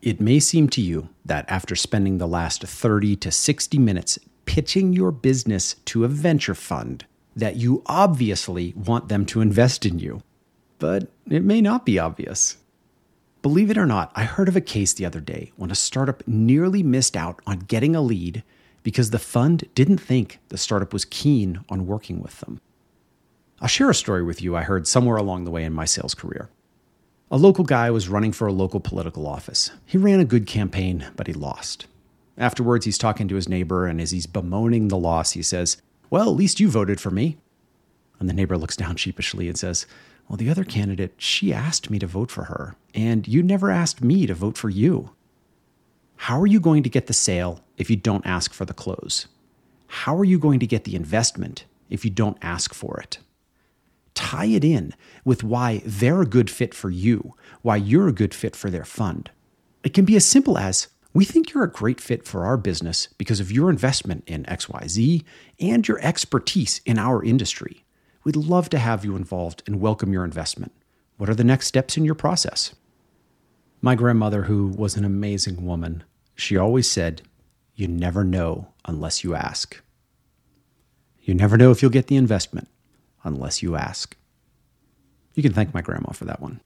It may seem to you that after spending the last 30 to 60 minutes pitching your business to a venture fund, that you obviously want them to invest in you. But it may not be obvious. Believe it or not, I heard of a case the other day when a startup nearly missed out on getting a lead because the fund didn't think the startup was keen on working with them. I'll share a story with you I heard somewhere along the way in my sales career. A local guy was running for a local political office. He ran a good campaign, but he lost. Afterwards, he's talking to his neighbor, and as he's bemoaning the loss, he says, Well, at least you voted for me. And the neighbor looks down sheepishly and says, Well, the other candidate, she asked me to vote for her, and you never asked me to vote for you. How are you going to get the sale if you don't ask for the close? How are you going to get the investment if you don't ask for it? Tie it in with why they're a good fit for you, why you're a good fit for their fund. It can be as simple as we think you're a great fit for our business because of your investment in XYZ and your expertise in our industry. We'd love to have you involved and welcome your investment. What are the next steps in your process? My grandmother, who was an amazing woman, she always said, You never know unless you ask. You never know if you'll get the investment unless you ask. You can thank my grandma for that one.